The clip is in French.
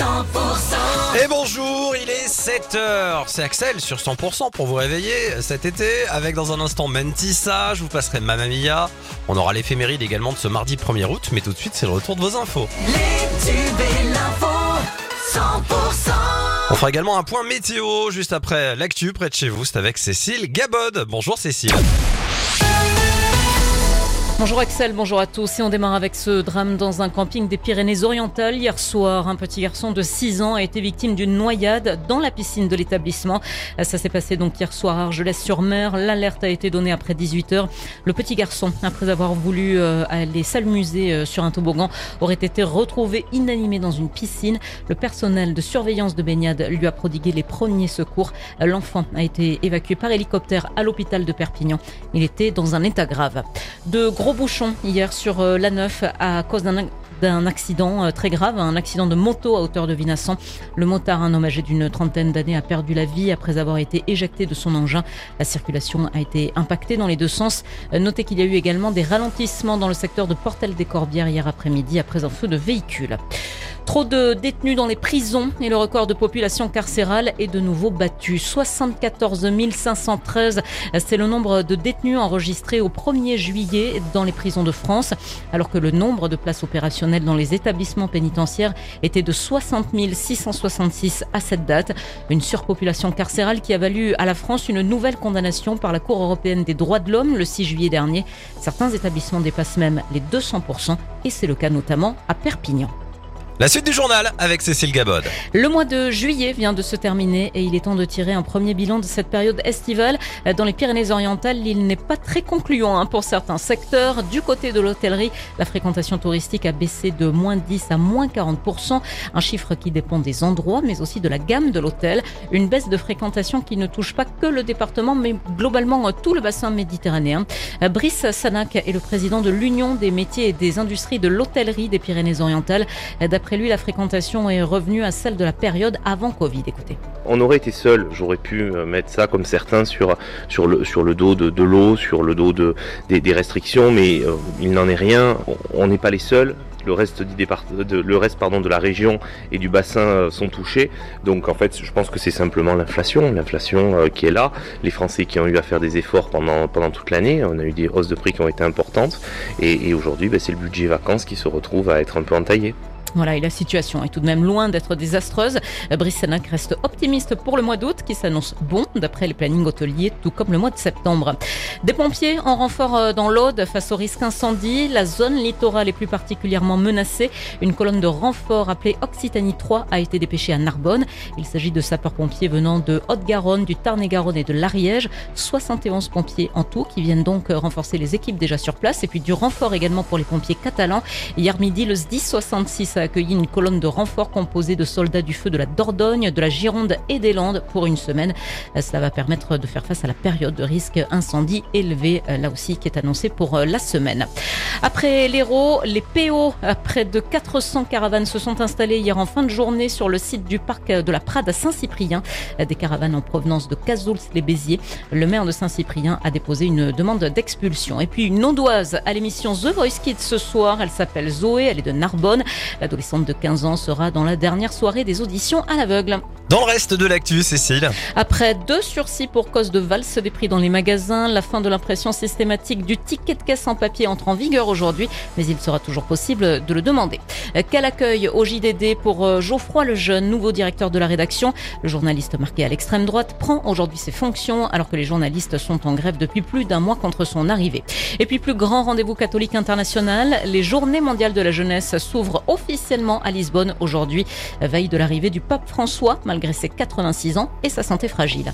Et bonjour, il est 7h. C'est Axel sur 100% pour vous réveiller cet été avec dans un instant Mentissa, je vous passerai Mamma Mia. On aura l'éphéméride également de ce mardi 1er août, mais tout de suite c'est le retour de vos infos. Les tubes et l'info, 100%. On fera également un point météo juste après l'actu près de chez vous, c'est avec Cécile Gabod. Bonjour Cécile. Bonjour Axel, bonjour à tous. Et on démarre avec ce drame dans un camping des Pyrénées-Orientales. Hier soir, un petit garçon de 6 ans a été victime d'une noyade dans la piscine de l'établissement. Ça s'est passé donc hier soir à Argelès-sur-Mer. L'alerte a été donnée après 18h. Le petit garçon, après avoir voulu euh, aller s'amuser euh, sur un toboggan, aurait été retrouvé inanimé dans une piscine. Le personnel de surveillance de baignade lui a prodigué les premiers secours. L'enfant a été évacué par hélicoptère à l'hôpital de Perpignan. Il était dans un état grave. De gros bouchons hier sur euh, l'A9 à cause d'un d'un accident euh, très grave, un accident de moto à hauteur de Vinassan. Le motard, un homme âgé d'une trentaine d'années, a perdu la vie après avoir été éjecté de son engin. La circulation a été impactée dans les deux sens. Euh, Notez qu'il y a eu également des ralentissements dans le secteur de Portel des Corbières hier après-midi après un feu de véhicule. Trop de détenus dans les prisons et le record de population carcérale est de nouveau battu. 74 513, c'est le nombre de détenus enregistrés au 1er juillet dans les prisons de France, alors que le nombre de places opérationnelles dans les établissements pénitentiaires était de 60 666 à cette date. Une surpopulation carcérale qui a valu à la France une nouvelle condamnation par la Cour européenne des droits de l'homme le 6 juillet dernier. Certains établissements dépassent même les 200% et c'est le cas notamment à Perpignan. La suite du journal avec Cécile Gabod. Le mois de juillet vient de se terminer et il est temps de tirer un premier bilan de cette période estivale. Dans les Pyrénées-Orientales, il n'est pas très concluant hein, pour certains secteurs. Du côté de l'hôtellerie, la fréquentation touristique a baissé de moins 10 à moins 40%, un chiffre qui dépend des endroits mais aussi de la gamme de l'hôtel. Une baisse de fréquentation qui ne touche pas que le département mais globalement tout le bassin méditerranéen. Brice Sanac est le président de l'Union des métiers et des industries de l'hôtellerie des Pyrénées-Orientales. D'après Lui, la fréquentation est revenue à celle de la période avant Covid. Écoutez. On aurait été seul, j'aurais pu euh, mettre ça comme certains sur, sur, le, sur le dos de, de l'eau, sur le dos de, des, restrictions, mais euh, il n'en est rien. On n'est pas les seuls le reste du départ, de, le reste pardon de la région et du bassin euh, sont touchés. Donc en fait, je pense que c'est simplement l'inflation, l'inflation qui est là. Les Français qui ont eu à faire des efforts pendant pendant toute l'année, on a eu des hausses de prix qui ont été importantes et, et aujourd'hui, ben, c'est le budget vacances qui se retrouve à être un peu entaillé. Voilà, et la situation est tout de même loin d'être désastreuse. Brice Sénac reste optimiste pour le mois d'août qui s'annonce bon d'après les plannings hôteliers, tout comme le mois de septembre. Des pompiers en renfort euh, dans l'Aude face au risque incendie. La zone littorale est plus particulièrement menacée. Une colonne de renfort appelée Occitanie 3 a été dépêchée à Narbonne. Il s'agit de sapeurs-pompiers venant de Haute-Garonne, du Tarn-et-Garonne et de l'Ariège. 71 pompiers en tout qui viennent donc renforcer les équipes déjà sur place et puis du renfort également pour les pompiers catalans. Hier midi, le SDI 66 a accueilli une colonne de renfort composée de soldats du feu de la Dordogne, de la Gironde et des Landes pour une semaine. Cela va permettre de faire face à la période de risque incendie élevé, là aussi, qui est annoncée pour la semaine. Après l'Hérault, les PO, près de 400 caravanes se sont installées hier en fin de journée sur le site du parc de la Prade à Saint-Cyprien. Des caravanes en provenance de Cazouls-les-Béziers. Le maire de Saint-Cyprien a déposé une demande d'expulsion. Et puis une ondoise à l'émission The Voice Kids ce soir. Elle s'appelle Zoé, elle est de Narbonne. L'adolescente de 15 ans sera dans la dernière soirée des auditions à l'aveugle. Dans le reste de l'actu, Cécile. Après deux sursis pour cause de valse des prix dans les magasins, la fin de l'impression systématique du ticket de caisse en papier entre en vigueur aujourd'hui, mais il sera toujours possible de le demander. Quel accueil au JDD pour euh, Geoffroy Lejeune, nouveau directeur de la rédaction Le journaliste marqué à l'extrême droite prend aujourd'hui ses fonctions alors que les journalistes sont en grève depuis plus d'un mois contre son arrivée. Et puis plus grand rendez-vous catholique international, les journées mondiales de la jeunesse s'ouvrent officiellement à Lisbonne aujourd'hui, veille de l'arrivée du pape François malgré ses 86 ans et sa santé fragile.